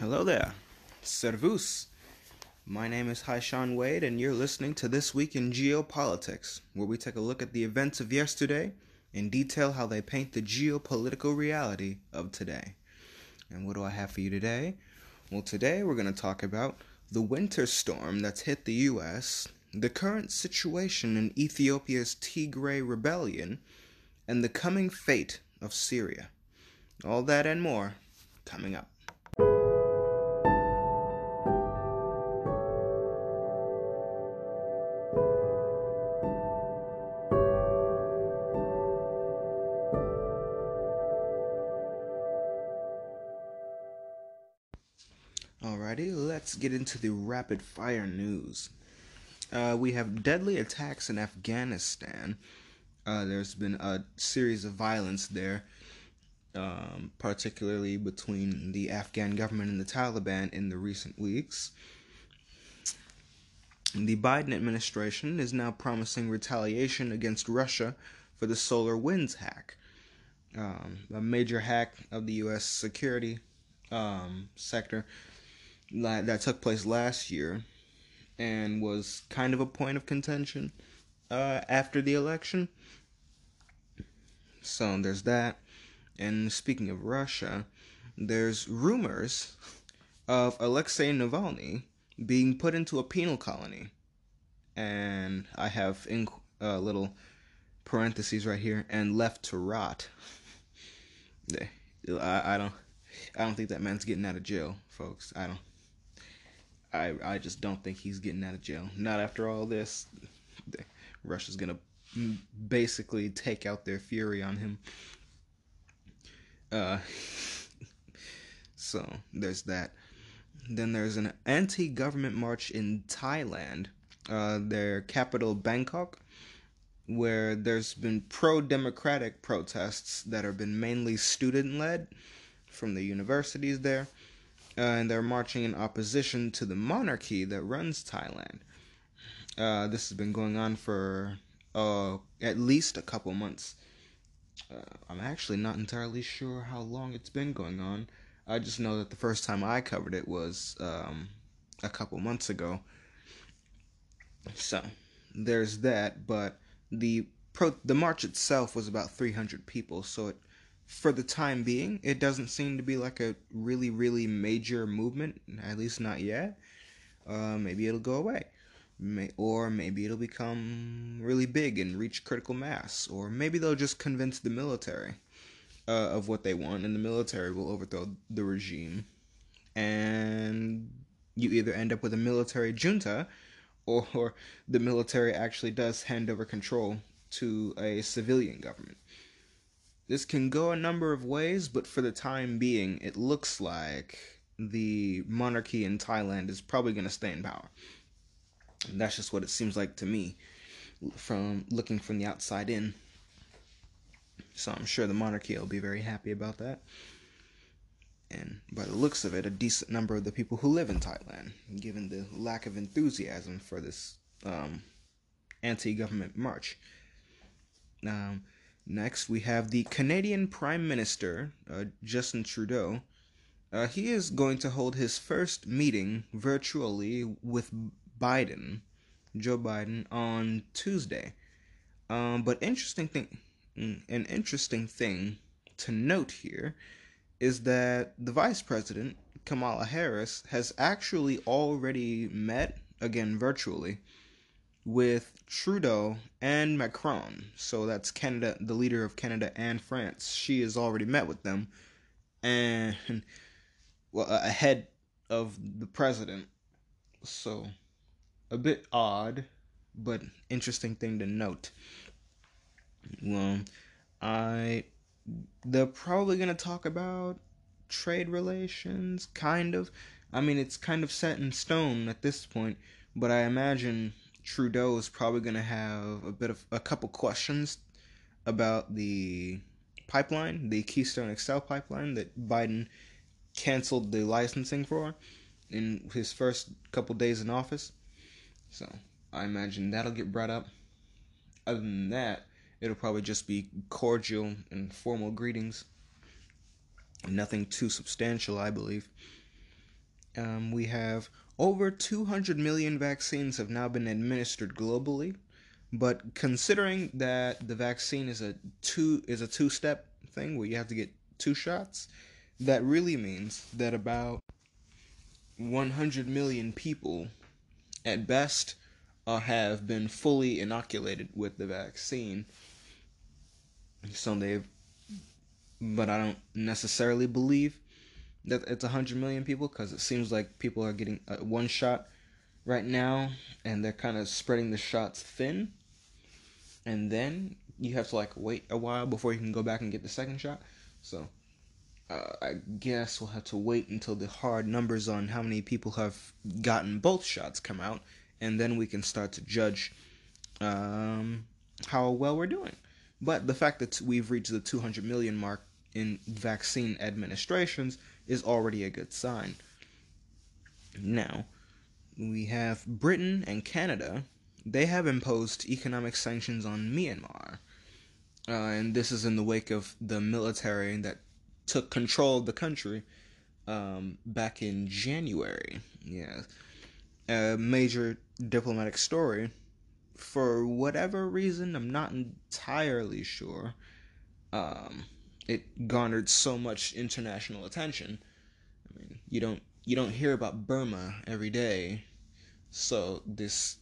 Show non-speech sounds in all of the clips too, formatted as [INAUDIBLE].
Hello there. Servus. My name is Haishan Wade, and you're listening to This Week in Geopolitics, where we take a look at the events of yesterday and detail how they paint the geopolitical reality of today. And what do I have for you today? Well, today we're going to talk about the winter storm that's hit the U.S., the current situation in Ethiopia's Tigray rebellion, and the coming fate of Syria. All that and more coming up. Into the rapid fire news. Uh, we have deadly attacks in Afghanistan. Uh, there's been a series of violence there, um, particularly between the Afghan government and the Taliban in the recent weeks. The Biden administration is now promising retaliation against Russia for the SolarWinds hack, um, a major hack of the U.S. security um, sector that took place last year and was kind of a point of contention uh, after the election. So there's that. And speaking of Russia, there's rumors of Alexei Navalny being put into a penal colony. And I have in uh, little parentheses right here and left to rot. [LAUGHS] I, I don't I don't think that man's getting out of jail, folks. I don't I I just don't think he's getting out of jail. Not after all this. Russia's gonna basically take out their fury on him. Uh, so there's that. Then there's an anti-government march in Thailand, uh, their capital Bangkok, where there's been pro-democratic protests that have been mainly student-led from the universities there uh, and they're marching in opposition to the monarchy that runs Thailand. Uh, this has been going on for uh, at least a couple months. Uh, I'm actually not entirely sure how long it's been going on. I just know that the first time I covered it was um, a couple months ago. So there's that, but the pro the march itself was about 300 people, so it for the time being, it doesn't seem to be like a really, really major movement, at least not yet. Uh, maybe it'll go away. May, or maybe it'll become really big and reach critical mass. Or maybe they'll just convince the military uh, of what they want, and the military will overthrow the regime. And you either end up with a military junta, or, or [LAUGHS] the military actually does hand over control to a civilian government. This can go a number of ways, but for the time being, it looks like the monarchy in Thailand is probably going to stay in power. And that's just what it seems like to me from looking from the outside in. So I'm sure the monarchy will be very happy about that. And by the looks of it, a decent number of the people who live in Thailand, given the lack of enthusiasm for this um, anti government march. Um, Next, we have the Canadian Prime Minister, uh, Justin Trudeau. Uh, he is going to hold his first meeting virtually with Biden, Joe Biden, on Tuesday. Um, but interesting thing, mm, an interesting thing to note here is that the Vice President Kamala Harris has actually already met again virtually with Trudeau and Macron. So that's Canada, the leader of Canada and France. She has already met with them, and [LAUGHS] well, ahead of the president. So a bit odd, but interesting thing to note. Well, I they're probably gonna talk about trade relations, kind of. I mean, it's kind of set in stone at this point, but I imagine Trudeau is probably going to have a bit of a couple questions about the pipeline, the Keystone XL pipeline that Biden canceled the licensing for in his first couple days in office. So I imagine that'll get brought up. Other than that, it'll probably just be cordial and formal greetings. Nothing too substantial, I believe. Um, we have over 200 million vaccines have now been administered globally, but considering that the vaccine is a two is a two step thing where you have to get two shots, that really means that about 100 million people, at best, uh, have been fully inoculated with the vaccine. So they've, but I don't necessarily believe that it's 100 million people because it seems like people are getting uh, one shot right now and they're kind of spreading the shots thin. And then you have to like wait a while before you can go back and get the second shot. So uh, I guess we'll have to wait until the hard numbers on how many people have gotten both shots come out, and then we can start to judge um, how well we're doing. But the fact that we've reached the 200 million mark in vaccine administrations is already a good sign. Now, we have Britain and Canada. They have imposed economic sanctions on Myanmar. Uh, and this is in the wake of the military that took control of the country um, back in January. Yeah. A major diplomatic story. For whatever reason, I'm not entirely sure. Um, it garnered so much international attention. I mean, you don't you don't hear about Burma every day, so this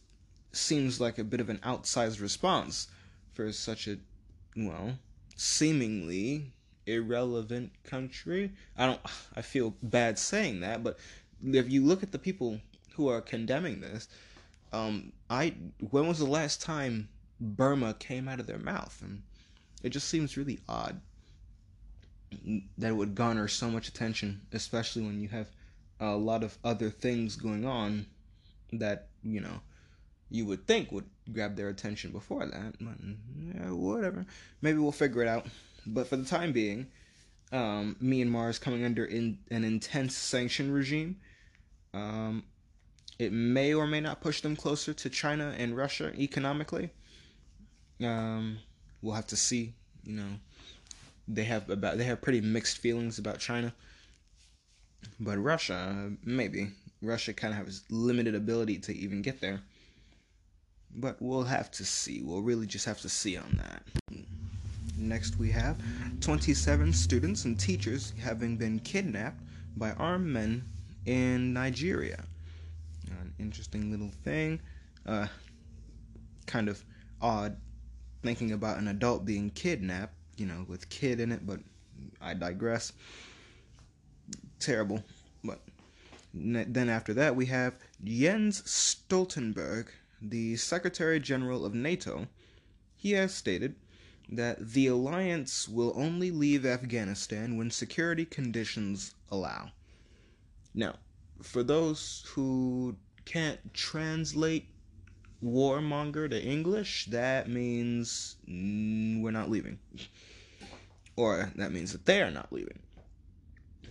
seems like a bit of an outsized response for such a well, seemingly irrelevant country. I don't I feel bad saying that, but if you look at the people who are condemning this, um I when was the last time Burma came out of their mouth? And it just seems really odd that would garner so much attention, especially when you have a lot of other things going on that, you know, you would think would grab their attention before that. But yeah, whatever. Maybe we'll figure it out. But for the time being, um, Myanmar is coming under in, an intense sanction regime. Um, it may or may not push them closer to China and Russia economically. Um, we'll have to see. You know, they have about they have pretty mixed feelings about China, but Russia maybe Russia kind of has limited ability to even get there. But we'll have to see. We'll really just have to see on that. Next, we have 27 students and teachers having been kidnapped by armed men in Nigeria. An interesting little thing. Uh, kind of odd thinking about an adult being kidnapped, you know, with kid in it, but I digress. Terrible. But then after that, we have Jens Stoltenberg, the Secretary General of NATO. He has stated that the alliance will only leave Afghanistan when security conditions allow. Now, for those who can't translate warmonger to English, that means we're not leaving. [LAUGHS] or that means that they are not leaving.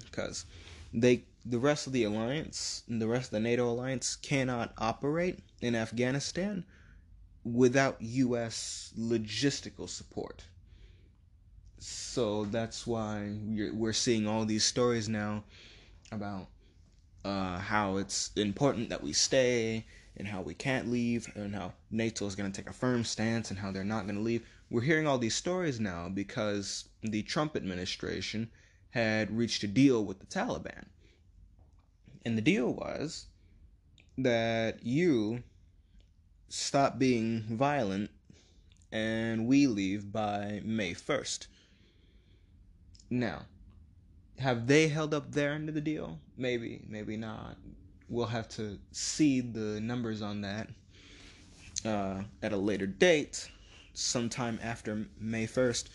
Because they the rest of the alliance, the rest of the NATO alliance cannot operate in Afghanistan without U.S. logistical support. So that's why we're seeing all these stories now about uh, how it's important that we stay and how we can't leave and how NATO is going to take a firm stance and how they're not going to leave. We're hearing all these stories now because the Trump administration had reached a deal with the Taliban. And the deal was that you stop being violent and we leave by May 1st. Now, have they held up their end of the deal? Maybe, maybe not. We'll have to see the numbers on that uh, at a later date, sometime after May 1st.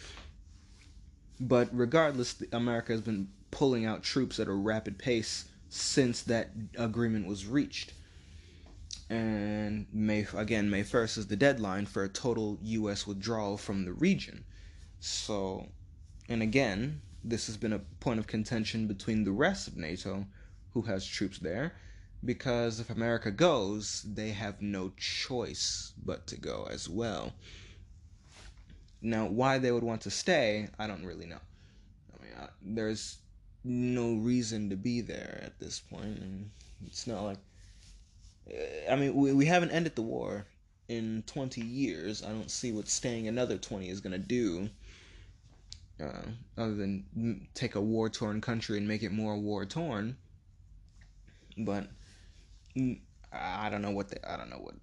But regardless, America has been pulling out troops at a rapid pace since that agreement was reached and May again May 1st is the deadline for a total US withdrawal from the region. So, and again, this has been a point of contention between the rest of NATO who has troops there because if America goes, they have no choice but to go as well. Now, why they would want to stay, I don't really know. I mean, uh, there's no reason to be there at this point, and it's not like. I mean, we, we haven't ended the war in 20 years. I don't see what staying another 20 is going to do. Uh, other than take a war torn country and make it more war torn. But I don't know what they, I don't know what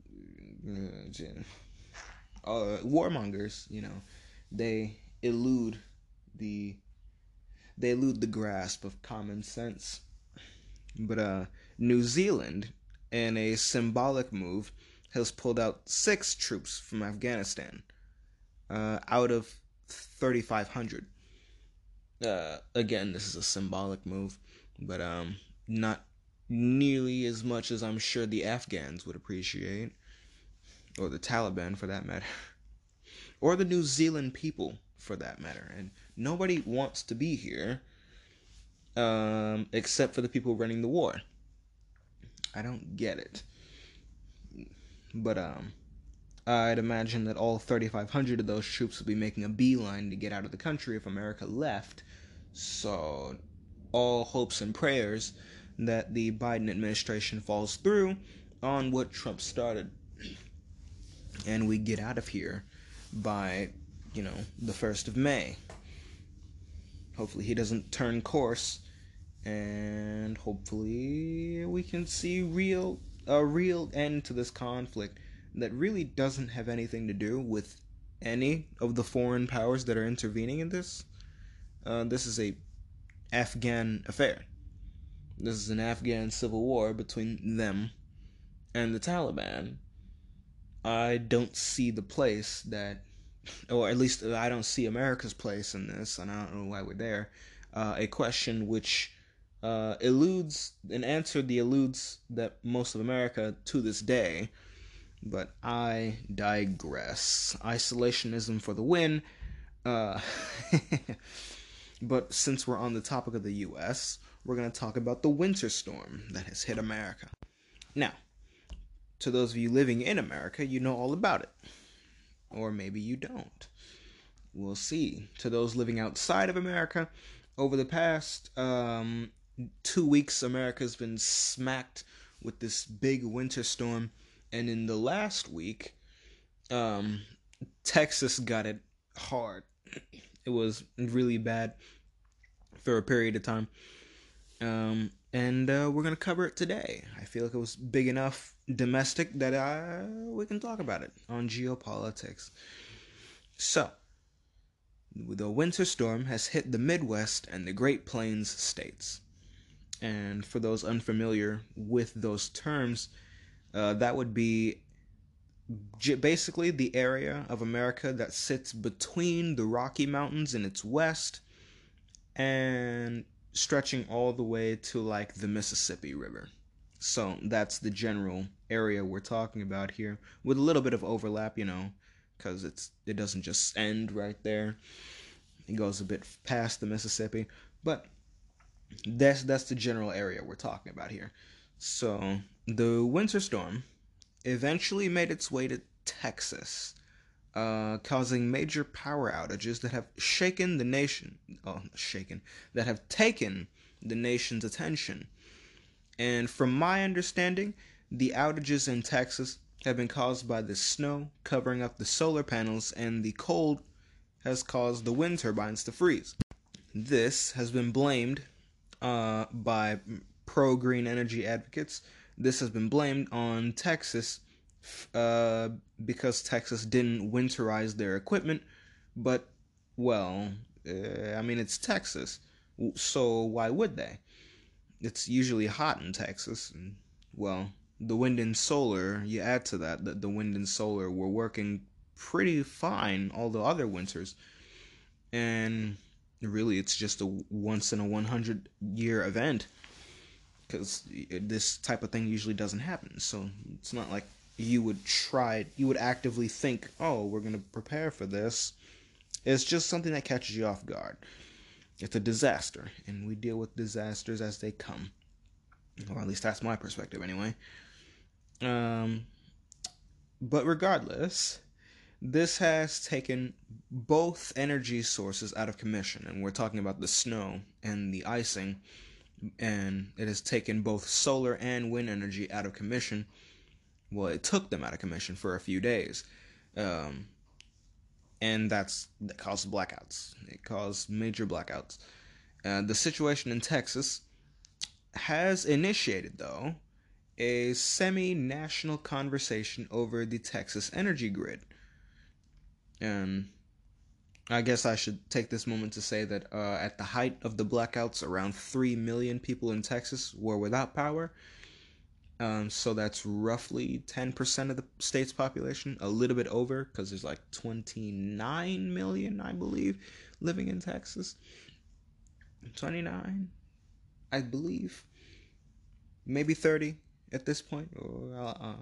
uh, warmongers, you know, they elude the they elude the grasp of common sense. But uh, New Zealand, in a symbolic move, has pulled out six troops from Afghanistan uh, out of 3,500. Uh, again, this is a symbolic move, but um, not nearly as much as I'm sure the Afghans would appreciate, or the Taliban for that matter, [LAUGHS] or the New Zealand people for that matter. And nobody wants to be here um, except for the people running the war. I don't get it. But um, I'd imagine that all 3,500 of those troops would be making a beeline to get out of the country if America left. So, all hopes and prayers that the Biden administration falls through on what Trump started. And we get out of here by, you know, the 1st of May. Hopefully, he doesn't turn course, and hopefully, we can see real a real end to this conflict that really doesn't have anything to do with any of the foreign powers that are intervening in this. Uh, this is a Afghan affair. This is an Afghan civil war between them and the Taliban. I don't see the place that, or at least I don't see America's place in this, and I don't know why we're there. Uh, a question which uh, eludes an answer the eludes that most of America to this day. But I digress. Isolationism for the win. Uh, [LAUGHS] but since we're on the topic of the U.S., we're going to talk about the winter storm that has hit America. Now, to those of you living in America, you know all about it. Or maybe you don't. We'll see. To those living outside of America, over the past um, two weeks, America's been smacked with this big winter storm. And in the last week, um, Texas got it hard. It was really bad for a period of time. Um, and uh, we're gonna cover it today. I feel like it was big enough domestic that I, we can talk about it on geopolitics. So, the winter storm has hit the Midwest and the Great Plains states. And for those unfamiliar with those terms, uh, that would be basically the area of America that sits between the Rocky Mountains in its west and stretching all the way to like the Mississippi River. So that's the general area we're talking about here, with a little bit of overlap, you know, because it's it doesn't just end right there. It goes a bit past the Mississippi, but that's that's the general area we're talking about here. So the winter storm eventually made its way to Texas, uh, causing major power outages that have shaken the nation. Oh, shaken that have taken the nation's attention. And from my understanding, the outages in Texas have been caused by the snow covering up the solar panels, and the cold has caused the wind turbines to freeze. This has been blamed uh, by pro green energy advocates. This has been blamed on Texas uh, because Texas didn't winterize their equipment. But, well, uh, I mean, it's Texas. So why would they? It's usually hot in Texas. And, well, the wind and solar, you add to that that the wind and solar were working pretty fine all the other winters. And really it's just a once in a 100 year event because this type of thing usually doesn't happen so it's not like you would try you would actively think oh we're going to prepare for this it's just something that catches you off guard it's a disaster and we deal with disasters as they come or at least that's my perspective anyway um but regardless this has taken both energy sources out of commission, and we're talking about the snow and the icing, and it has taken both solar and wind energy out of commission. Well, it took them out of commission for a few days. Um, and that's that caused blackouts. It caused major blackouts. Uh, the situation in Texas has initiated, though, a semi national conversation over the Texas energy grid. And I guess I should take this moment to say that uh, at the height of the blackouts, around 3 million people in Texas were without power. Um, so that's roughly 10% of the state's population, a little bit over, because there's like 29 million, I believe, living in Texas. 29, I believe. Maybe 30 at this point. Uh,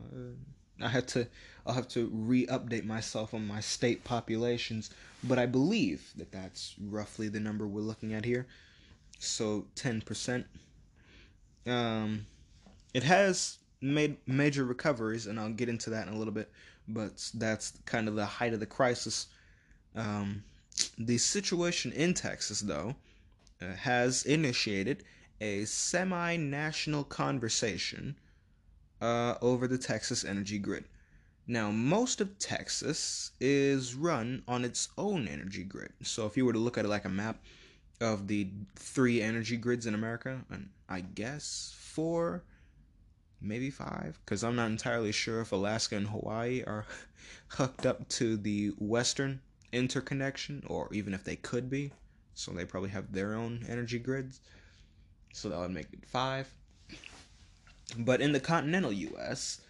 I had to, I'll have to re-update myself on my state populations, but I believe that that's roughly the number we're looking at here. So 10%. Um, it has made major recoveries, and I'll get into that in a little bit. But that's kind of the height of the crisis. Um, the situation in Texas, though, uh, has initiated a semi national conversation uh, over the Texas energy grid. Now, most of Texas is run on its own energy grid. So, if you were to look at it like a map of the three energy grids in America, and I guess four, maybe five, because I'm not entirely sure if Alaska and Hawaii are [LAUGHS] hooked up to the Western interconnection, or even if they could be. So they probably have their own energy grids. So that would make it five. But in the continental U.S.,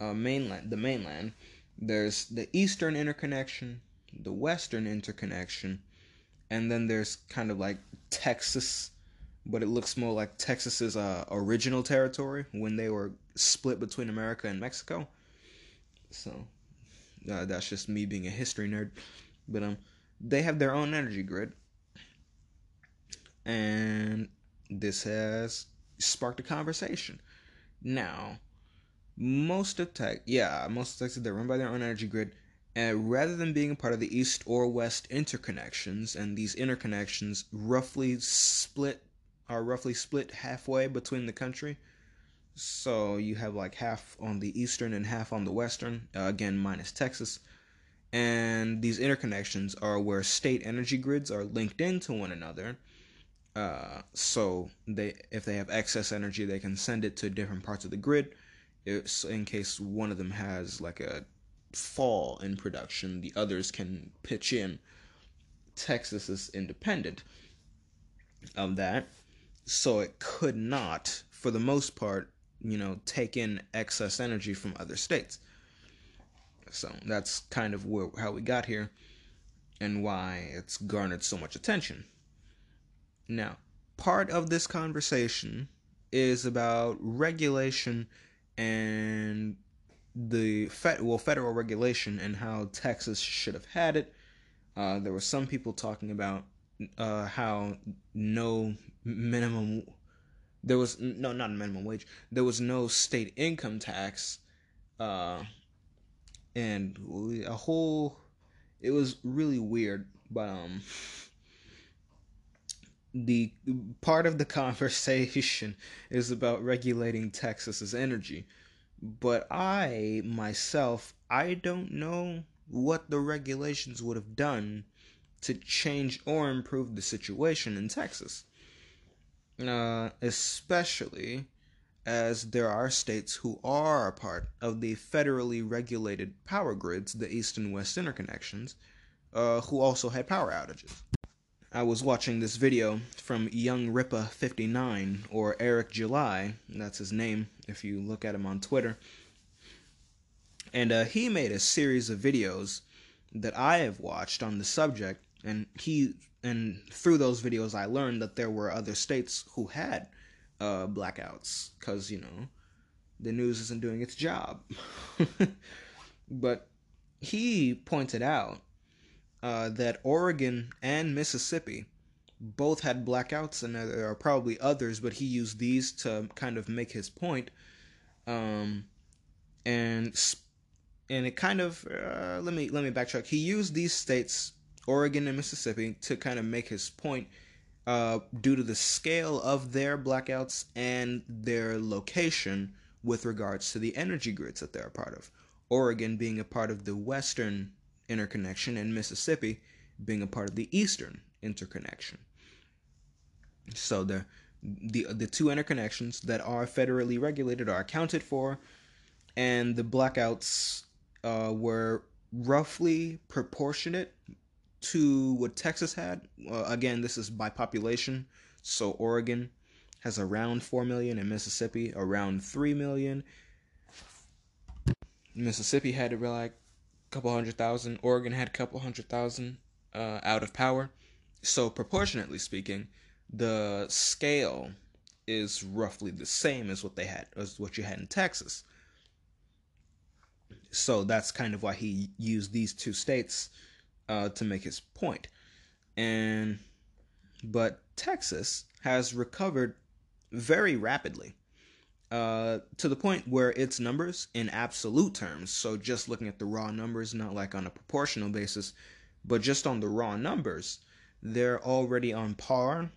uh, mainland, the mainland, there's the Eastern interconnection, the Western interconnection, and then there's kind of like Texas, but it looks more like Texas's uh, original territory when they were split between America and Mexico. So uh, that's just me being a history nerd, but um, they have their own energy grid, and this has sparked a conversation. Now, most of tech, yeah, most of Texas they're run by their own energy grid, and rather than being a part of the east or west interconnections, and these interconnections roughly split are roughly split halfway between the country. So you have like half on the eastern and half on the western, uh, again minus Texas. And these interconnections are where state energy grids are linked into one another uh, so they, if they have excess energy, they can send it to different parts of the grid. It's in case one of them has like a fall in production, the others can pitch in. Texas is independent of that, so it could not, for the most part, you know, take in excess energy from other states. So that's kind of where, how we got here and why it's garnered so much attention. Now, part of this conversation is about regulation and the fed, well federal regulation and how Texas should have had it. Uh, there were some people talking about uh, how no minimum there was no not minimum wage there was no state income tax uh, and a whole it was really weird but um the part of the [LAUGHS] conversation is about regulating Texas's energy. But I myself, I don't know what the regulations would have done to change or improve the situation in Texas. Uh, especially as there are states who are a part of the federally regulated power grids, the East and West interconnections, uh, who also had power outages. I was watching this video from YoungRippa59 or Eric July, that's his name if you look at him on Twitter. And uh, he made a series of videos that I have watched on the subject, and he and through those videos I learned that there were other states who had uh, blackouts because you know the news isn't doing its job. [LAUGHS] but he pointed out uh, that Oregon and Mississippi both had blackouts, and there are probably others, but he used these to kind of make his point. Um, and and it kind of uh, let me let me backtrack. He used these states, Oregon and Mississippi, to kind of make his point uh, due to the scale of their blackouts and their location with regards to the energy grids that they're a part of. Oregon being a part of the western interconnection and Mississippi being a part of the eastern interconnection. So the the the two interconnections that are federally regulated are accounted for, and the blackouts uh, were roughly proportionate to what Texas had. Uh, again, this is by population. So Oregon has around 4 million and Mississippi around 3 million. Mississippi had like a couple hundred thousand. Oregon had a couple hundred thousand uh, out of power. So proportionately speaking, the scale is roughly the same as what they had as what you had in Texas. So that's kind of why he used these two states uh, to make his point. And but Texas has recovered very rapidly uh, to the point where its numbers in absolute terms, so just looking at the raw numbers, not like on a proportional basis, but just on the raw numbers, they're already on par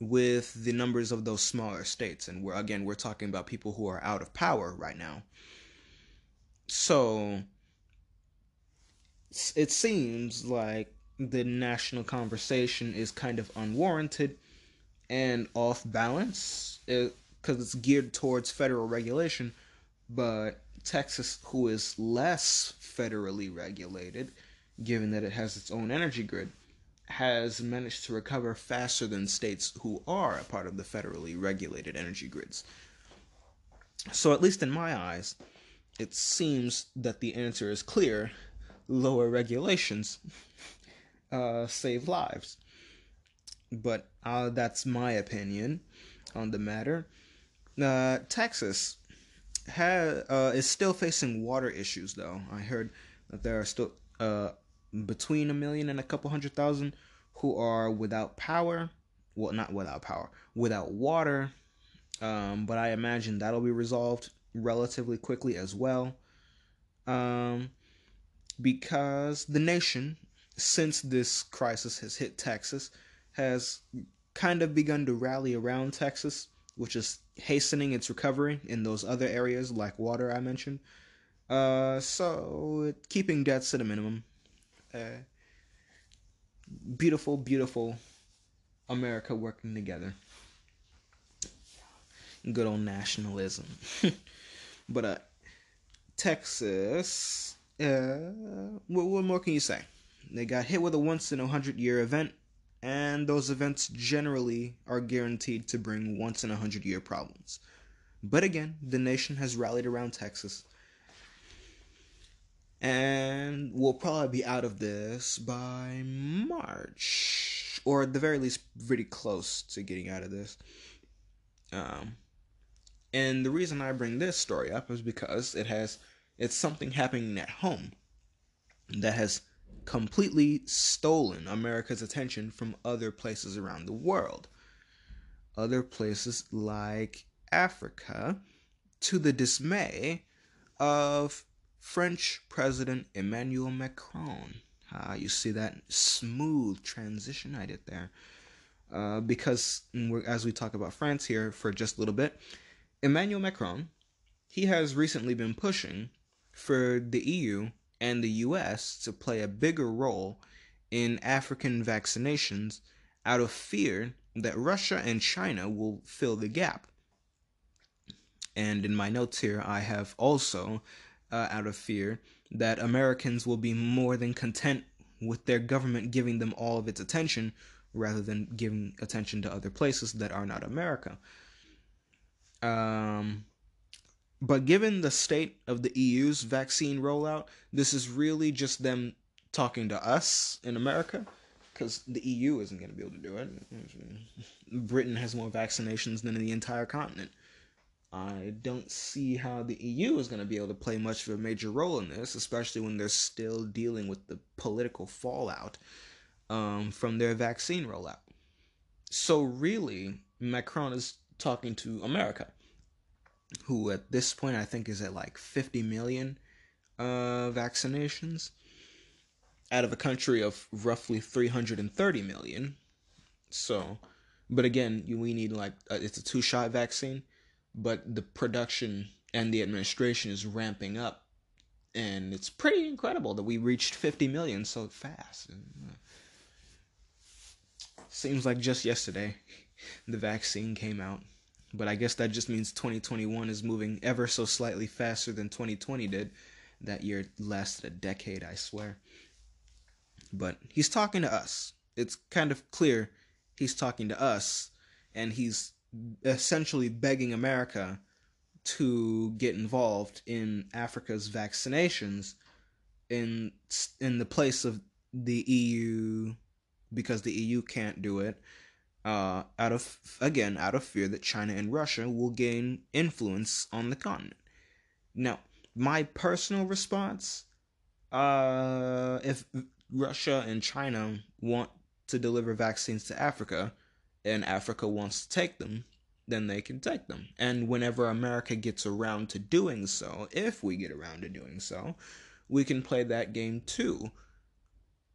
with the numbers of those smaller states. And we're again, we're talking about people who are out of power right now. So it seems like the national conversation is kind of unwarranted and off balance eh, because it, it's geared towards federal regulation, but Texas, who is less federally regulated, given that it has its own energy grid, has managed to recover faster than states who are a part of the federally regulated energy grids. So, at least in my eyes, it seems that the answer is clear lower regulations [LAUGHS] uh, save lives. But uh, that's my opinion on the matter. Uh, Texas ha- uh, is still facing water issues, though. I heard that there are still uh, between a million and a couple hundred thousand who are without power. Well, not without power, without water. Um, but I imagine that'll be resolved relatively quickly as well. Um, because the nation, since this crisis has hit Texas, has kind of begun to rally around Texas, which is hastening its recovery in those other areas like water I mentioned. Uh, so keeping debts at a minimum. Uh, beautiful, beautiful America working together. Good old nationalism. [LAUGHS] but uh, Texas uh, what, what more can you say? They got hit with a once in a hundred year event, and those events generally are guaranteed to bring once in a hundred year problems. But again, the nation has rallied around Texas. And we'll probably be out of this by March. Or at the very least, pretty close to getting out of this. Um, and the reason I bring this story up is because it has it's something happening at home that has completely stolen America's attention from other places around the world. Other places like Africa, to the dismay of French President Emmanuel Macron. Ah, you see that smooth transition I did there. Uh, because as we talk about France here for just a little bit, Emmanuel Macron, he has recently been pushing for the EU and the US to play a bigger role in African vaccinations out of fear that Russia and China will fill the gap. And in my notes here, I have also, uh, out of fear, that Americans will be more than content with their government giving them all of its attention rather than giving attention to other places that are not America. Um, but given the state of the EU's vaccine rollout, this is really just them talking to us in America because the EU isn't going to be able to do it. [LAUGHS] Britain has more vaccinations than the entire continent. I don't see how the EU is going to be able to play much of a major role in this, especially when they're still dealing with the political fallout um, from their vaccine rollout. So, really, Macron is talking to America who at this point I think is at like 50 million uh, vaccinations out of a country of roughly 330 million. So, but again, we need like uh, it's a two shot vaccine, but the production and the administration is ramping up, and it's pretty incredible that we reached 50 million so fast. Seems like just yesterday [LAUGHS] the vaccine came out. But I guess that just means 2021 is moving ever so slightly faster than 2020 did. That year lasted a decade, I swear. But he's talking to us. It's kind of clear he's talking to us, and he's essentially begging America to get involved in Africa's vaccinations in in the place of the EU because the EU can't do it. Uh, out of again, out of fear that China and Russia will gain influence on the continent. Now, my personal response, uh, if Russia and China want to deliver vaccines to Africa, and Africa wants to take them, then they can take them. And whenever America gets around to doing so, if we get around to doing so, we can play that game too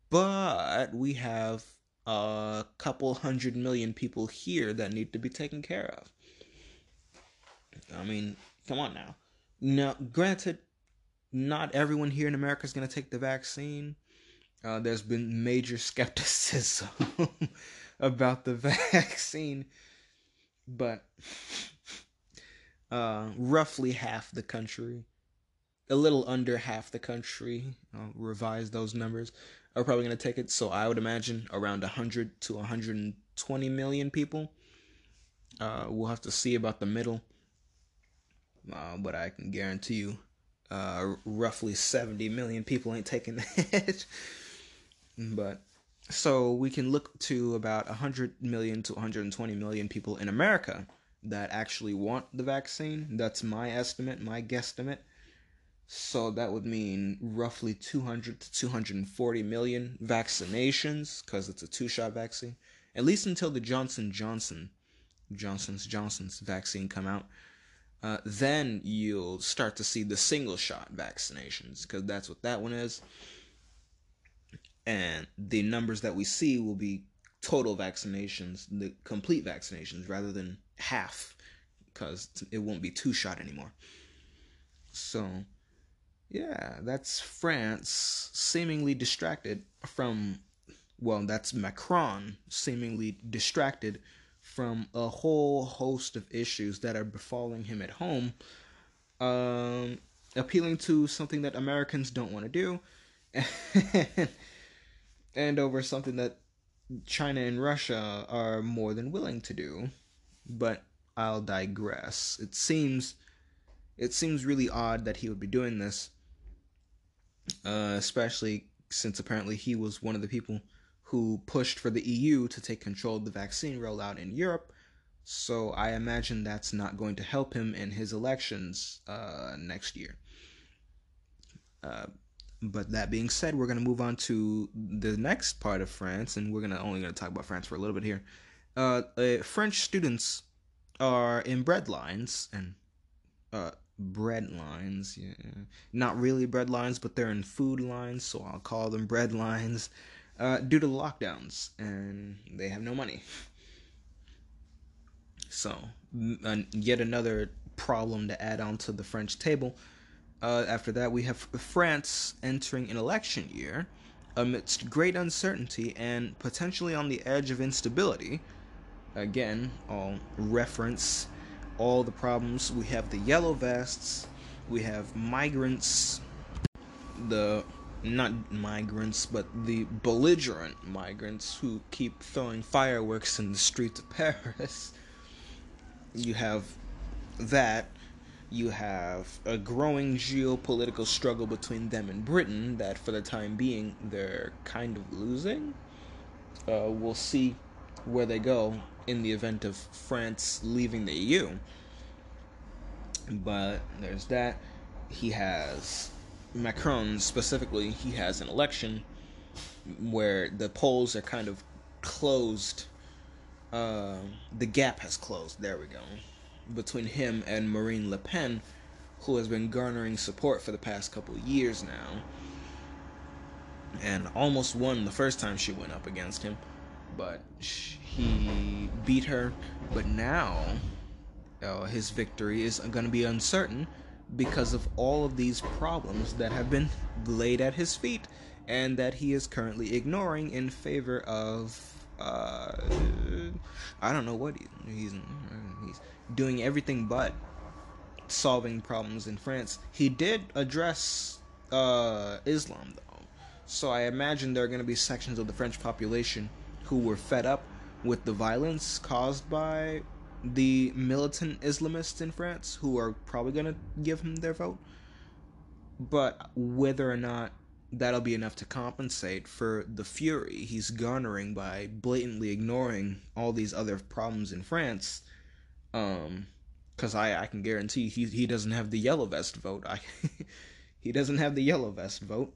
but we have a couple hundred million people here that need to be taken care of. I mean, come on now. Now, granted, not everyone here in America is going to take the vaccine. Uh, there's been major [LAUGHS] skepticism [LAUGHS] about the [LAUGHS] vaccine, but uh, roughly half the country, a little under half the country, I'll revise those numbers, are probably going to take it. So I would imagine around 100 to 120 million people. Uh, we'll have to see about the middle. Uh, but I can guarantee you, uh, roughly 70 million people ain't taking it. [LAUGHS] but so we can look to about 100 million to 120 million people in America that actually want the vaccine. That's my estimate, my guesstimate. So that would mean roughly 200 to 240 million vaccinations because it's a two-shot vaccine. At least until the Johnson Johnson Johnson's Johnson's vaccine come out. Uh, then you'll start to see the single shot vaccinations because that's what that one is. And the numbers that we see will be total vaccinations, the complete vaccinations, rather than half because it won't be two shot anymore. So yeah, that's France seemingly distracted from, well, that's Macron seemingly distracted from a whole host of issues that are befalling him at home, um, appealing to something that Americans don't want to do, and, [LAUGHS] and over something that China and Russia are more than willing to do. But I'll digress. It seems it seems really odd that he would be doing this uh, especially since apparently he was one of the people who pushed for the EU to take control of the vaccine rollout in Europe. So I imagine that's not going to help him in his elections uh, next year. Uh, but that being said, we're going to move on to the next part of France, and we're gonna only going to talk about France for a little bit here. Uh, uh French students are in bread lines, and uh, bread lines. Yeah. Not really bread lines, but they're in food lines, so I'll call them bread lines. Uh, due to the lockdowns, and they have no money. So, uh, yet another problem to add on to the French table. Uh, after that, we have France entering an election year amidst great uncertainty and potentially on the edge of instability. Again, I'll reference all the problems. We have the yellow vests, we have migrants, the not migrants, but the belligerent migrants who keep throwing fireworks in the streets of [LAUGHS] Paris. You have that. You have a growing geopolitical struggle between them and Britain that, for the time being, they're kind of losing. Uh, we'll see where they go in the event of France leaving the EU. But there's that. He has Macron specifically. He has an election where the polls are kind of closed. Uh, the gap has closed. There we go. Between him and Marine Le Pen, who has been garnering support for the past couple years now, and almost won the first time she went up against him, but he beat her. But now, uh, his victory is going to be uncertain because of all of these problems that have been laid at his feet and that he is currently ignoring in favor of uh, I don't know what he, he's he's doing everything but solving problems in France. He did address uh, Islam though, so I imagine there are going to be sections of the French population who were fed up with the violence caused by the militant Islamists in France, who are probably going to give him their vote. But whether or not that'll be enough to compensate for the fury he's garnering by blatantly ignoring all these other problems in France. Um, because I I can guarantee he he doesn't have the yellow vest vote. I [LAUGHS] he doesn't have the yellow vest vote.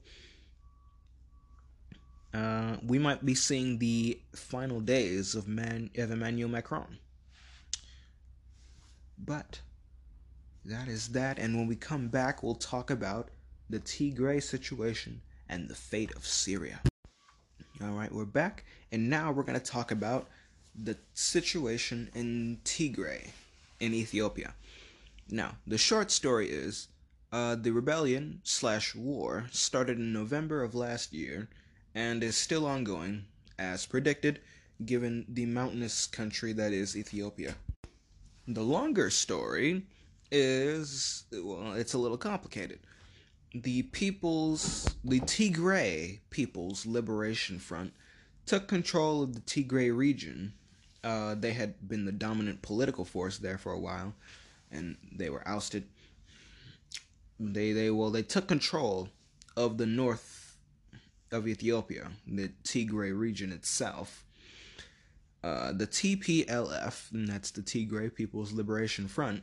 Uh, we might be seeing the final days of man of Emmanuel Macron. But that is that, and when we come back, we'll talk about the Tigray situation and the fate of Syria. All right, we're back, and now we're going to talk about the situation in Tigray in Ethiopia. Now, the short story is uh, the rebellion slash war started in November of last year and is still ongoing, as predicted, given the mountainous country that is Ethiopia. The longer story is, well, it's a little complicated the people's the Tigray People's Liberation Front took control of the Tigray region. Uh, they had been the dominant political force there for a while, and they were ousted. They they well they took control of the north of Ethiopia, the Tigray region itself. Uh, the TPLF, and that's the Tigray People's Liberation Front,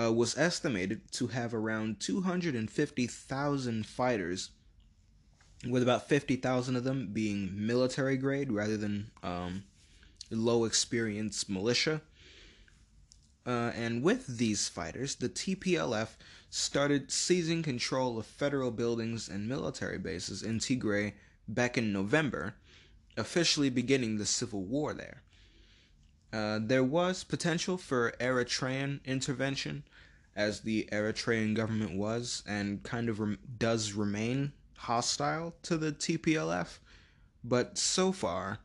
uh, was estimated to have around 250,000 fighters, with about 50,000 of them being military grade rather than um, low experience militia. Uh, and with these fighters, the TPLF started seizing control of federal buildings and military bases in Tigray back in November, officially beginning the civil war there. Uh, there was potential for Eritrean intervention, as the Eritrean government was and kind of rem- does remain hostile to the TPLF, but so far,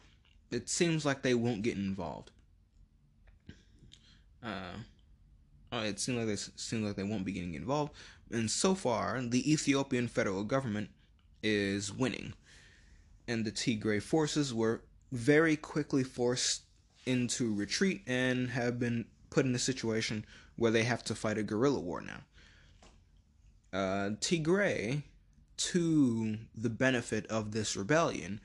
it seems like they won't get involved. Uh, oh, it seems like they seems like they won't be getting involved, and so far, the Ethiopian federal government is winning, and the Tigray forces were very quickly forced into retreat and have been put in a situation where they have to fight a guerrilla war now. Uh, Tigray, to the benefit of this rebellion,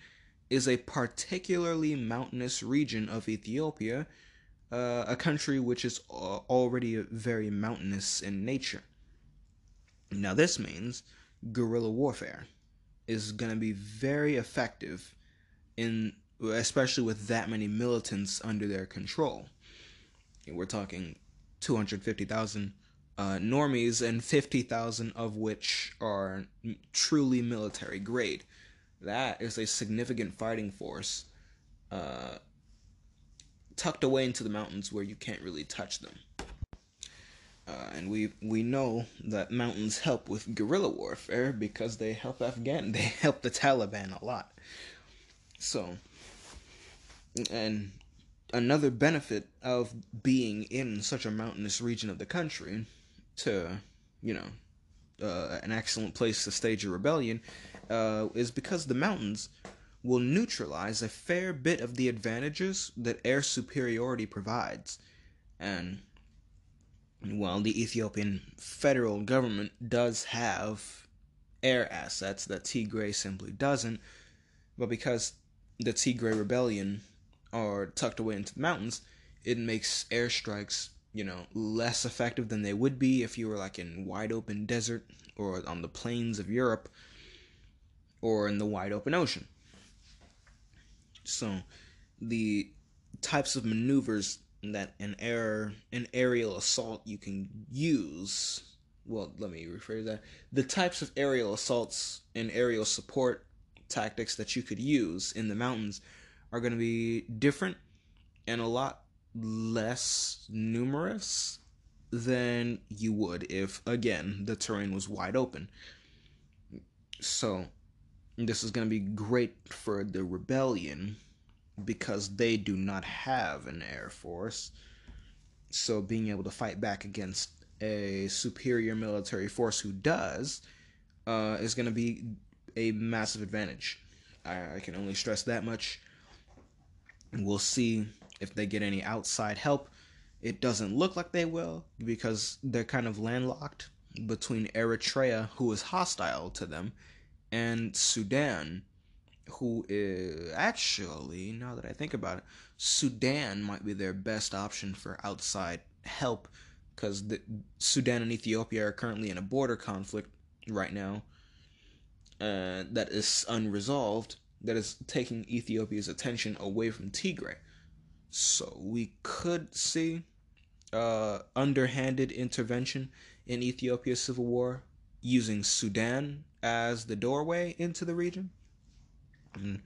is a particularly mountainous region of Ethiopia, uh, a country which is already very mountainous in nature. Now, this means guerrilla warfare is going to be very effective in especially with that many militants under their control. We're talking 250,000 uh, normies and 50,000 of which are truly military grade. That is a significant fighting force uh, tucked away into the mountains where you can't really touch them. Uh, and we we know that mountains help with guerrilla warfare because they help Afghan [LAUGHS] they help the Taliban a lot. So and another benefit of being in such a mountainous region of the country to, you know, uh, an excellent place to stage a rebellion uh, is because the mountains will neutralize a fair bit of the advantages that air superiority provides. And while the Ethiopian federal government does have air assets that Tigray simply doesn't, but because the Tigray rebellion are tucked away into the mountains, it makes airstrikes, you know, less effective than they would be if you were like in wide open desert or on the plains of Europe or in the wide open ocean. So, the types of maneuvers that an air an aerial assault you can use well, let me rephrase that. The types of aerial assaults and aerial support tactics that you could use in the mountains are going to be different and a lot less numerous than you would if, again, the terrain was wide open. So, this is going to be great for the rebellion because they do not have an air force. So, being able to fight back against a superior military force who does uh, is going to be a massive advantage. I, I can only stress that much. We'll see if they get any outside help. It doesn't look like they will because they're kind of landlocked between Eritrea, who is hostile to them, and Sudan, who is actually, now that I think about it, Sudan might be their best option for outside help because Sudan and Ethiopia are currently in a border conflict right now uh, that is unresolved, that is taking Ethiopia's attention away from Tigray. So we could see uh, underhanded intervention in Ethiopia's civil war using Sudan as the doorway into the region. And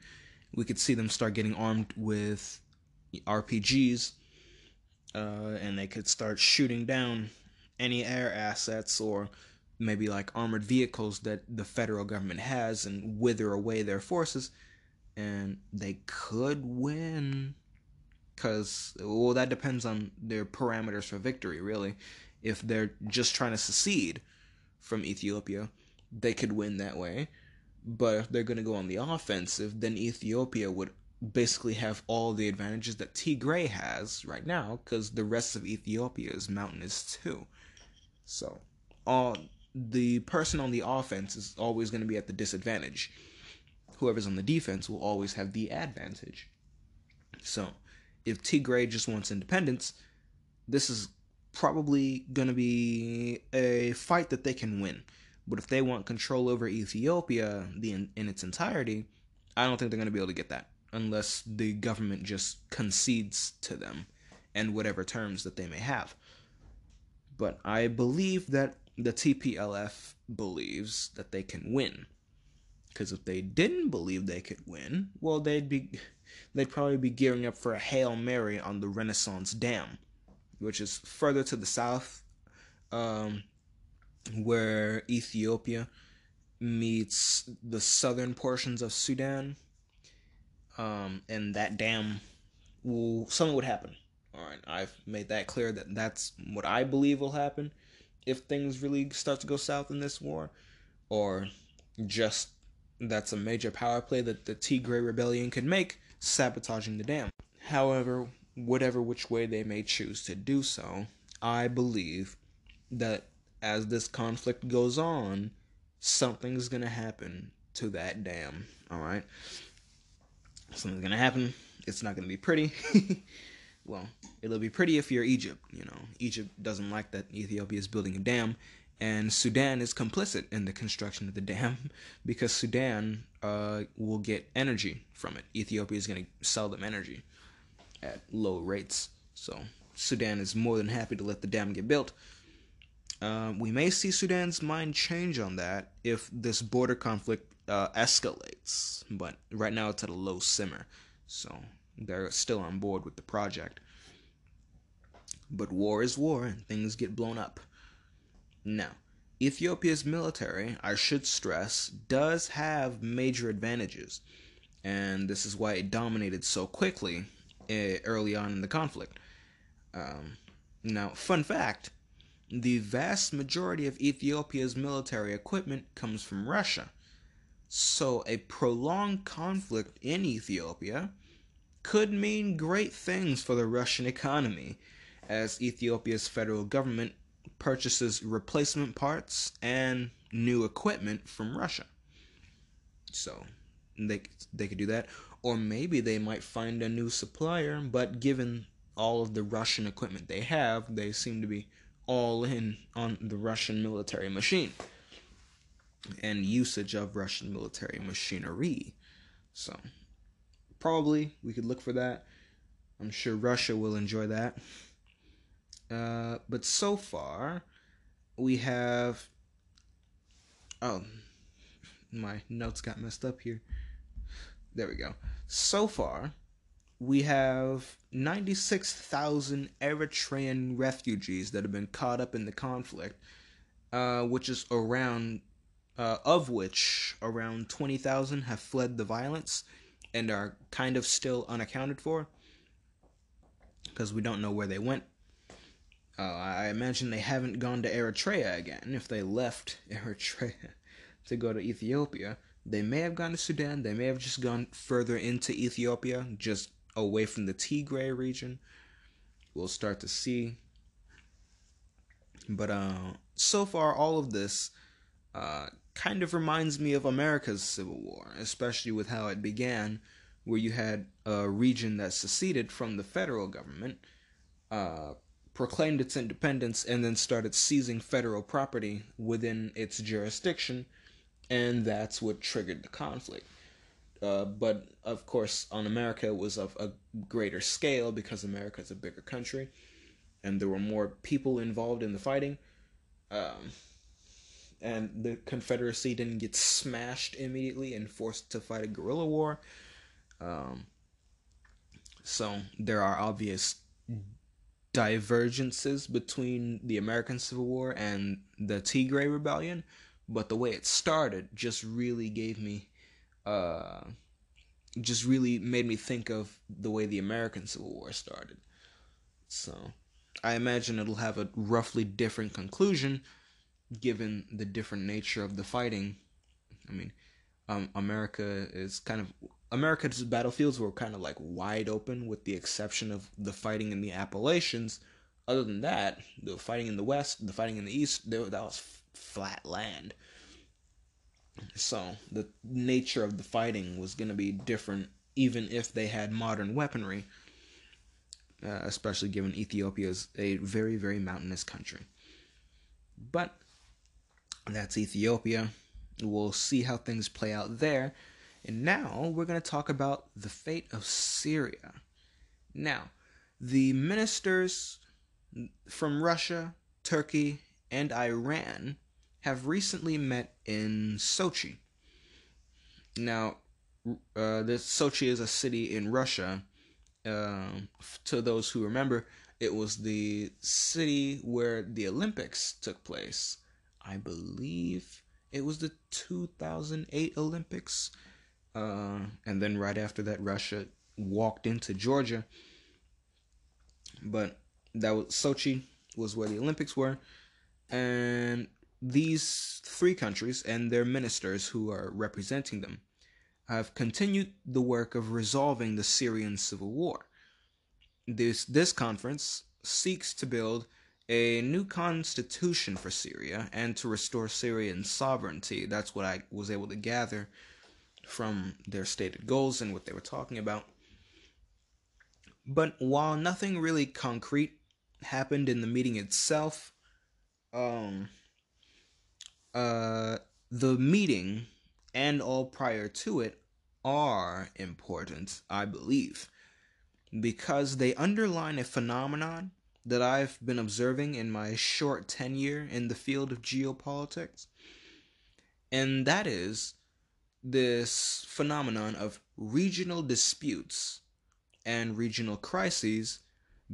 we could see them start getting armed with RPGs, uh, and they could start shooting down any air assets or maybe like armored vehicles that the federal government has and wither away their forces and they could win because well that depends on their parameters for victory really if they're just trying to secede from ethiopia they could win that way but if they're going to go on the offensive then ethiopia would basically have all the advantages that tigray has right now because the rest of ethiopia is mountainous too so all the person on the offense is always going to be at the disadvantage. Whoever's on the defense will always have the advantage. So, if Tigray just wants independence, this is probably going to be a fight that they can win. But if they want control over Ethiopia the, in, in its entirety, I don't think they're going to be able to get that unless the government just concedes to them and whatever terms that they may have. But I believe that the TPLF believes that they can win. Because if they didn't believe they could win, well, they'd be, they'd probably be gearing up for a hail mary on the Renaissance Dam, which is further to the south, um, where Ethiopia meets the southern portions of Sudan. Um, and that dam will something would happen. All right, I've made that clear that that's what I believe will happen if things really start to go south in this war, or just that's a major power play that the Tigray rebellion could make, sabotaging the dam. However, whatever which way they may choose to do so, I believe that as this conflict goes on, something's gonna happen to that dam. Alright? Something's gonna happen. It's not gonna be pretty. [LAUGHS] well, it'll be pretty if you're Egypt. You know, Egypt doesn't like that Ethiopia is building a dam, and Sudan is complicit in the construction of the dam [LAUGHS] because Sudan uh, will get energy from it. Ethiopia is going to sell them energy at low rates, so Sudan is more than happy to let the dam get built. Uh, we may see Sudan's mind change on that if this border conflict uh, escalates, but right now it's at a low simmer. So they're still on board with the project. But war is war and things get blown up. Now, Ethiopia's military, I should stress, does have major advantages, and this is why it dominated so quickly uh, early on in the conflict. Um, now, fun fact the vast majority of Ethiopia's military equipment comes from Russia. So, a prolonged conflict in Ethiopia could mean great things for the Russian economy, as Ethiopia's federal government purchases replacement parts and new equipment from Russia. So they they could do that, or maybe they might find a new supplier. But given all of the Russian equipment they have, they seem to be all in on the Russian military machine and usage of Russian military machinery. So Probably we could look for that. I'm sure Russia will enjoy that. Uh, but so far, we have. Oh, my notes got messed up here. There we go. So far, we have 96,000 Eritrean refugees that have been caught up in the conflict, uh, which is around, uh, of which around 20,000 have fled the violence and are kind of still unaccounted for because we don't know where they went. Uh, I imagine they haven't gone to Eritrea again. If they left [LAUGHS] Eritrea to go to Ethiopia, they may have gone to Sudan. They may have just gone further into Ethiopia, just away from the Tigray region. We'll start to see. But uh, so far, all of this uh, kind of reminds me of America's Civil War, especially with how it began, where you had a region that seceded from the federal government, uh, proclaimed its independence, and then started seizing federal property within its jurisdiction, and that's what triggered the conflict. Uh, but of course, on America, it was of a greater scale because America is a bigger country, and there were more people involved in the fighting. Um, and the Confederacy didn't get smashed immediately and forced to fight a guerrilla war. Um, so there are obvious divergences between the American Civil War and the Tigray Rebellion, but the way it started just really gave me, uh, just really made me think of the way the American Civil War started. So I imagine it'll have a roughly different conclusion given the different nature of the fighting. I mean, um, America is kind of America's battlefields were kind of like wide open, with the exception of the fighting in the Appalachians. Other than that, the fighting in the West, the fighting in the East, that was flat land. So the nature of the fighting was going to be different, even if they had modern weaponry. Uh, especially given Ethiopia is a very, very mountainous country. But that's Ethiopia. We'll see how things play out there. And now we're going to talk about the fate of Syria. Now, the ministers from Russia, Turkey, and Iran have recently met in Sochi. Now, uh, this Sochi is a city in Russia. Uh, to those who remember, it was the city where the Olympics took place. I believe it was the 2008 Olympics. Uh, and then right after that, Russia walked into Georgia. But that was Sochi was where the Olympics were, and these three countries and their ministers who are representing them have continued the work of resolving the Syrian civil war. This this conference seeks to build a new constitution for Syria and to restore Syrian sovereignty. That's what I was able to gather from their stated goals and what they were talking about. But while nothing really concrete happened in the meeting itself, um, uh, the meeting and all prior to it are important, I believe, because they underline a phenomenon that I've been observing in my short tenure in the field of geopolitics, and that is this phenomenon of regional disputes and regional crises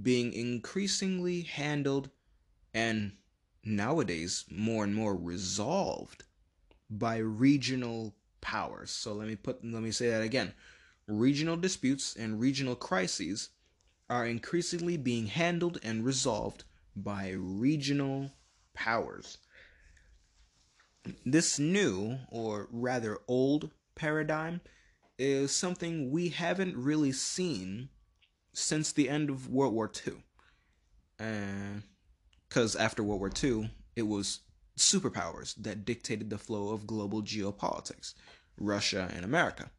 being increasingly handled and nowadays more and more resolved by regional powers. So let me put let me say that again. Regional disputes and regional crises are increasingly being handled and resolved by regional powers. This new, or rather old, paradigm is something we haven't really seen since the end of World War II. Because after World War II, it was superpowers that dictated the flow of global geopolitics Russia and America.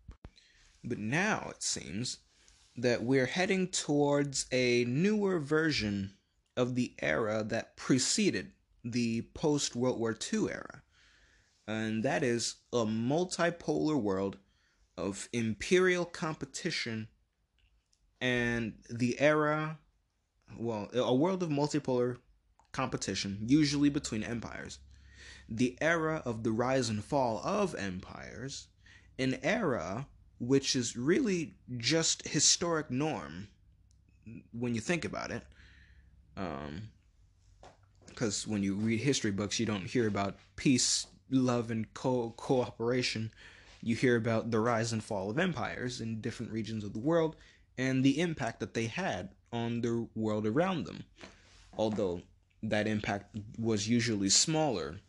But now it seems that we're heading towards a newer version of the era that preceded the post World War II era. And that is a multipolar world of imperial competition and the era, well, a world of multipolar competition, usually between empires. The era of the rise and fall of empires, an era which is really just historic norm when you think about it. Because um, when you read history books, you don't hear about peace, love, and co- cooperation. You hear about the rise and fall of empires in different regions of the world and the impact that they had on the world around them. Although that impact was usually smaller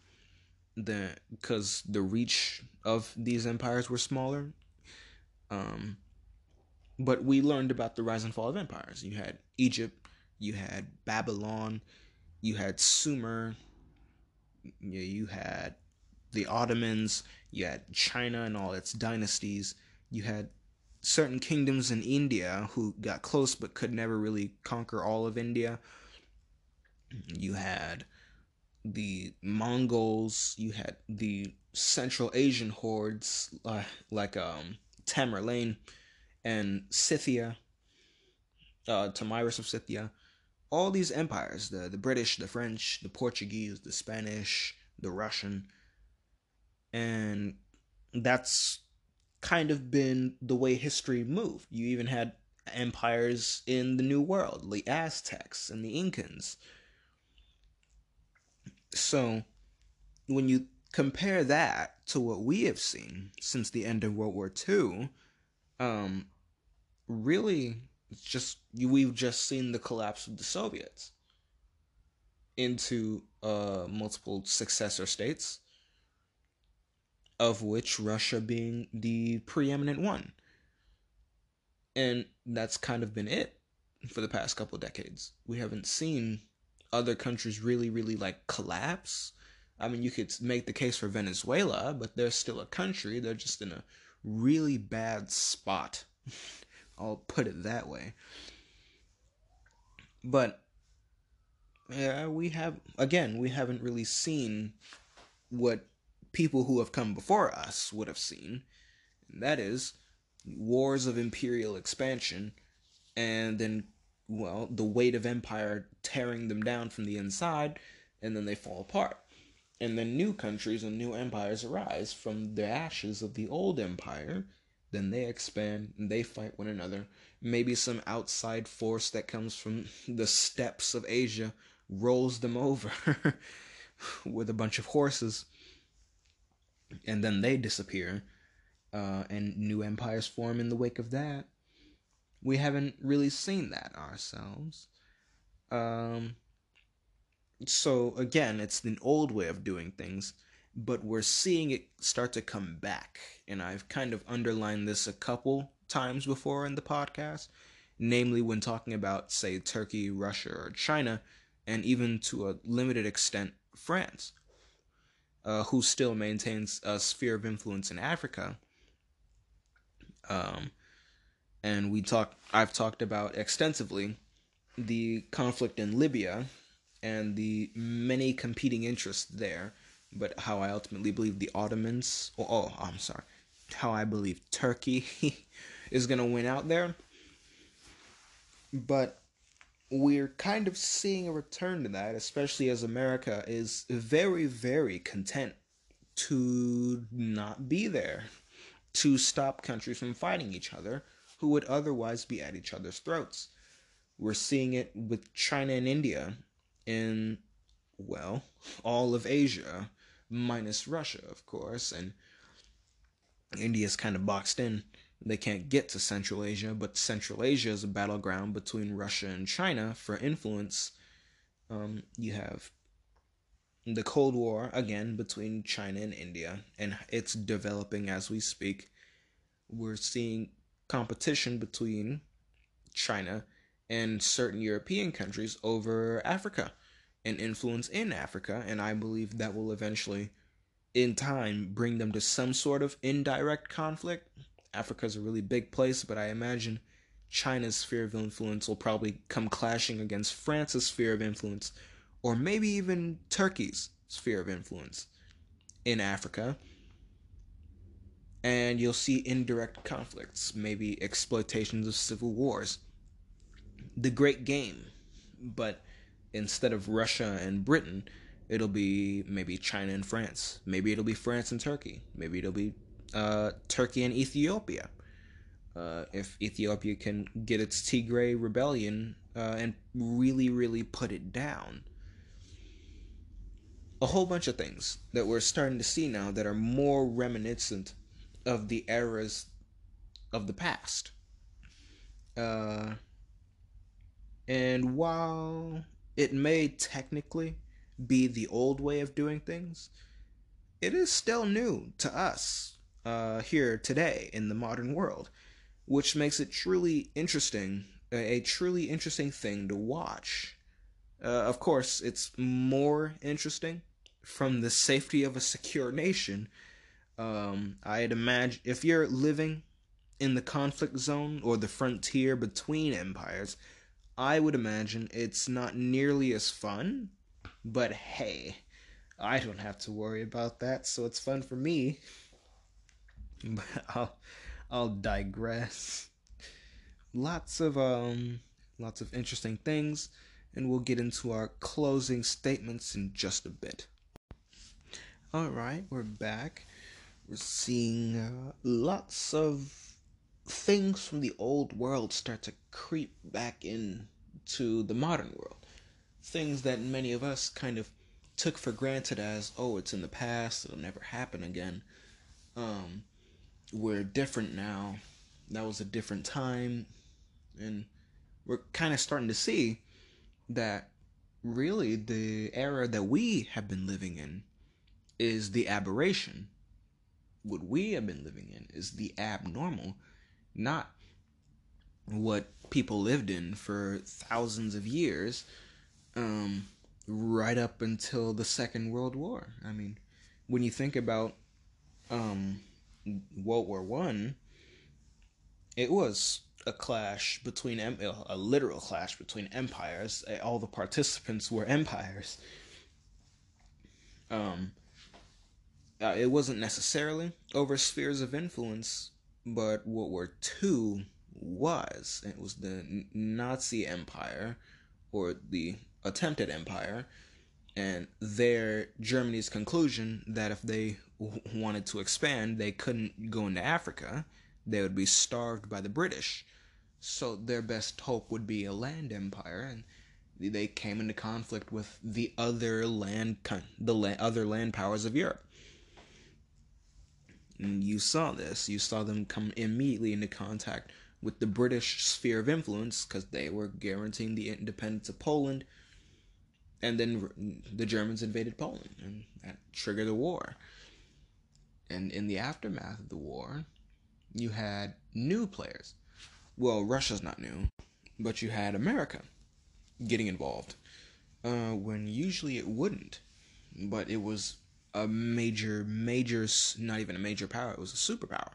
than because the reach of these empires were smaller. Um, but we learned about the rise and fall of empires. You had Egypt, you had Babylon, you had Sumer, you had the Ottomans, you had China and all its dynasties, you had certain kingdoms in India who got close but could never really conquer all of India. You had the Mongols, you had the Central Asian hordes uh, like um, Tamerlane and Scythia, uh, Tomyris of Scythia. All these empires, the, the British, the French, the Portuguese, the Spanish, the Russian, and that's kind of been the way history moved. You even had empires in the New World, the Aztecs and the Incans. So, when you compare that to what we have seen since the end of World War II, um, really, it's just we've just seen the collapse of the Soviets into uh, multiple successor states of which Russia being the preeminent one. And that's kind of been it for the past couple decades. We haven't seen other countries really, really like collapse. I mean, you could make the case for Venezuela, but they're still a country. They're just in a really bad spot. [LAUGHS] I'll put it that way. But yeah, we have again, we haven't really seen what people who have come before us would have seen. And that is wars of imperial expansion and then well the weight of empire tearing them down from the inside and then they fall apart. And then new countries and new empires arise from the ashes of the old empire. Then they expand and they fight one another. Maybe some outside force that comes from [LAUGHS] the steppes of asia rolls them over [LAUGHS] with a bunch of horses. And then they disappear, uh, and new empires form in the wake of that. We haven't really seen that ourselves. Um, so again, it's an old way of doing things, but we're seeing it start to come back, and I've kind of underlined this a couple times before in the podcast, namely when talking about, say, Turkey, Russia, or China, and even to a limited extent, France uh, who still maintains a sphere of influence in Africa. Um, and we talk. I've talked about extensively the conflict in Libya and the many competing interests there, but how I ultimately believe the Ottomans. Oh, oh I'm sorry. How I believe Turkey [LAUGHS] is going to win out there. But we're kind of seeing a return to that, especially as America is very, very content to not be there, to stop countries from fighting each other who would otherwise be at each other's throats. We're seeing it with China and India in, well, all of Asia, minus Russia, of course, and India's kind of boxed in they can't get to Central Asia, but Central Asia is a battleground between Russia and China for influence. Um, you have the Cold War again between China and India, and it's developing as we speak. We're seeing competition between China and certain European countries over Africa and influence in Africa, and I believe that will eventually, in time, bring them to some sort of indirect conflict Africa's a really big place, but I imagine China's sphere of influence will probably come clashing against France's sphere of influence, or maybe even Turkey's sphere of influence in Africa. And you'll see indirect conflicts, maybe exploitations of civil wars. The great game, but instead of Russia and Britain, it'll be maybe China and France. Maybe it'll be France and Turkey. Maybe it'll be uh, Turkey and Ethiopia. Uh, if Ethiopia can get its Tigray rebellion uh, and really, really put it down. A whole bunch of things that we're starting to see now that are more reminiscent of the eras of the past. Uh, and while it may technically be the old way of doing things, it is still new to us uh, here today in the modern world, which makes it truly interesting, a, truly interesting thing to watch. Uh, of course, it's more interesting from the safety of a secure nation. Um, I'd imagine if you're living in the conflict zone or the frontier between empires, I would imagine it's not nearly as fun. But hey, I don't have to worry about that, so it's fun for me. [LAUGHS] But I'll I'll digress. Lots of um lots of interesting things, and we'll get into our closing statements in just a bit. All right, we're back. We're seeing uh, lots of things from the old world start to creep back into the modern world. Things that many of us kind of took for granted as, oh, it's in the past, it'll never happen again. Um, we're different now. That was a different time. And we're kind of starting to see that really the era that we have been living in is the aberration. What we have been living in is the abnormal, not what people lived in for thousands of years, um, right up until the Second World War. I mean, when you think about um, World War One, it was a clash between a literal clash between empires. All the participants were empires. Um, uh, it wasn't necessarily over spheres of influence, but World War II was. It was the Nazi Empire, or the attempted empire, and their Germany's conclusion that if they wanted to expand, they couldn't go into Africa. They would be starved by the British. So their best hope would be a land empire, and they came into conflict with the other land, the other land powers of Europe. And you saw this. You saw them come immediately into contact with the British sphere of influence because they were guaranteeing the independence of Poland. And then the Germans invaded Poland, and that triggered the war. And in the aftermath of the war, you had new players. Well, Russia's not new, but you had America getting involved uh, when usually it wouldn't. But it was a major, major, not even a major power, it was a superpower.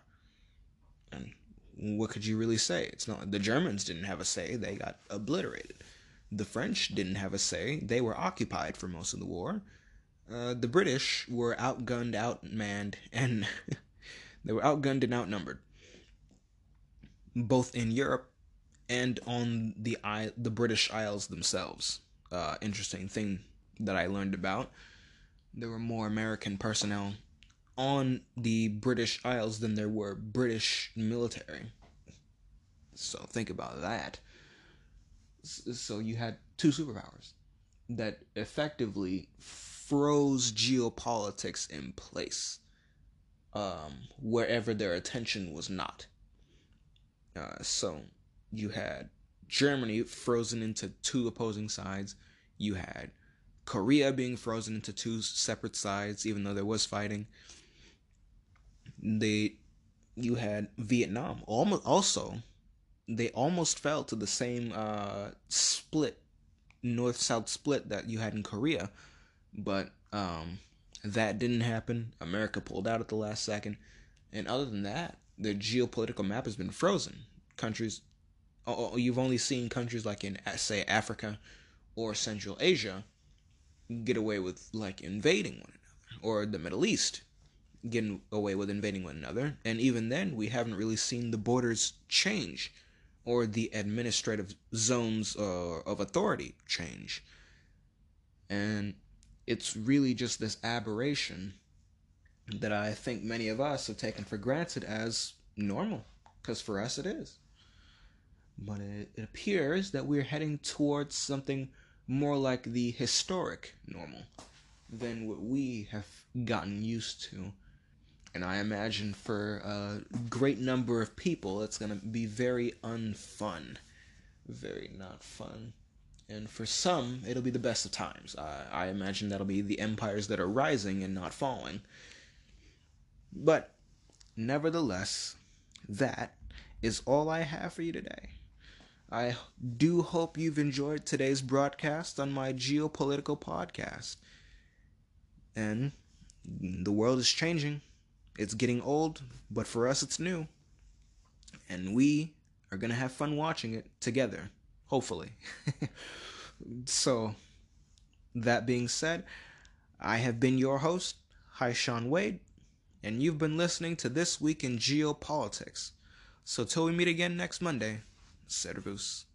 And what could you really say? It's not the Germans didn't have a say, they got obliterated. The French didn't have a say, they were occupied for most of the war. Uh, the British were outgunned, outmanned, [LAUGHS] and they were outgunned and outnumbered, both in Europe and on the the British Isles themselves. Uh, interesting thing that I learned about. There were more American personnel on the British Isles than there were British military. So think about that. So you had two superpowers that effectively froze geopolitics in place um, wherever their attention was not. Uh, so you had Germany frozen into two opposing sides. You had Korea being frozen into two separate sides, even though there was fighting. They, you had Vietnam. Almost also, they almost fell to the same uh, split, north-south split that you had in Korea, but um, that didn't happen. America pulled out at the last second. And other than that, the geopolitical map has been frozen. Countries, oh, oh, you've only seen countries like in, say, Africa or Central Asia get away with like invading one another, or the Middle East getting away with invading one another. And even then, we haven't really seen the borders change or the administrative zones uh, of authority change. And it's really just this aberration that I think many of us have taken for granted as normal, because for us it is. But it, it appears that we're heading towards something more like the historic normal than what we have gotten used to. And I imagine for a great number of people, it's going to be very unfun. Very not fun. And for some, it'll be the best of times. I, I imagine that'll be the empires that are rising and not falling. But nevertheless, that is all I have for you today. I do hope you've enjoyed today's broadcast on my geopolitical podcast. And the world is changing. It's getting old, but for us, it's new. And we are going to have fun watching it together, hopefully. [LAUGHS] so, that being said, I have been your host, Hi Sean Wade, and you've been listening to This Week in Geopolitics. So, till we meet again next Monday, Servus.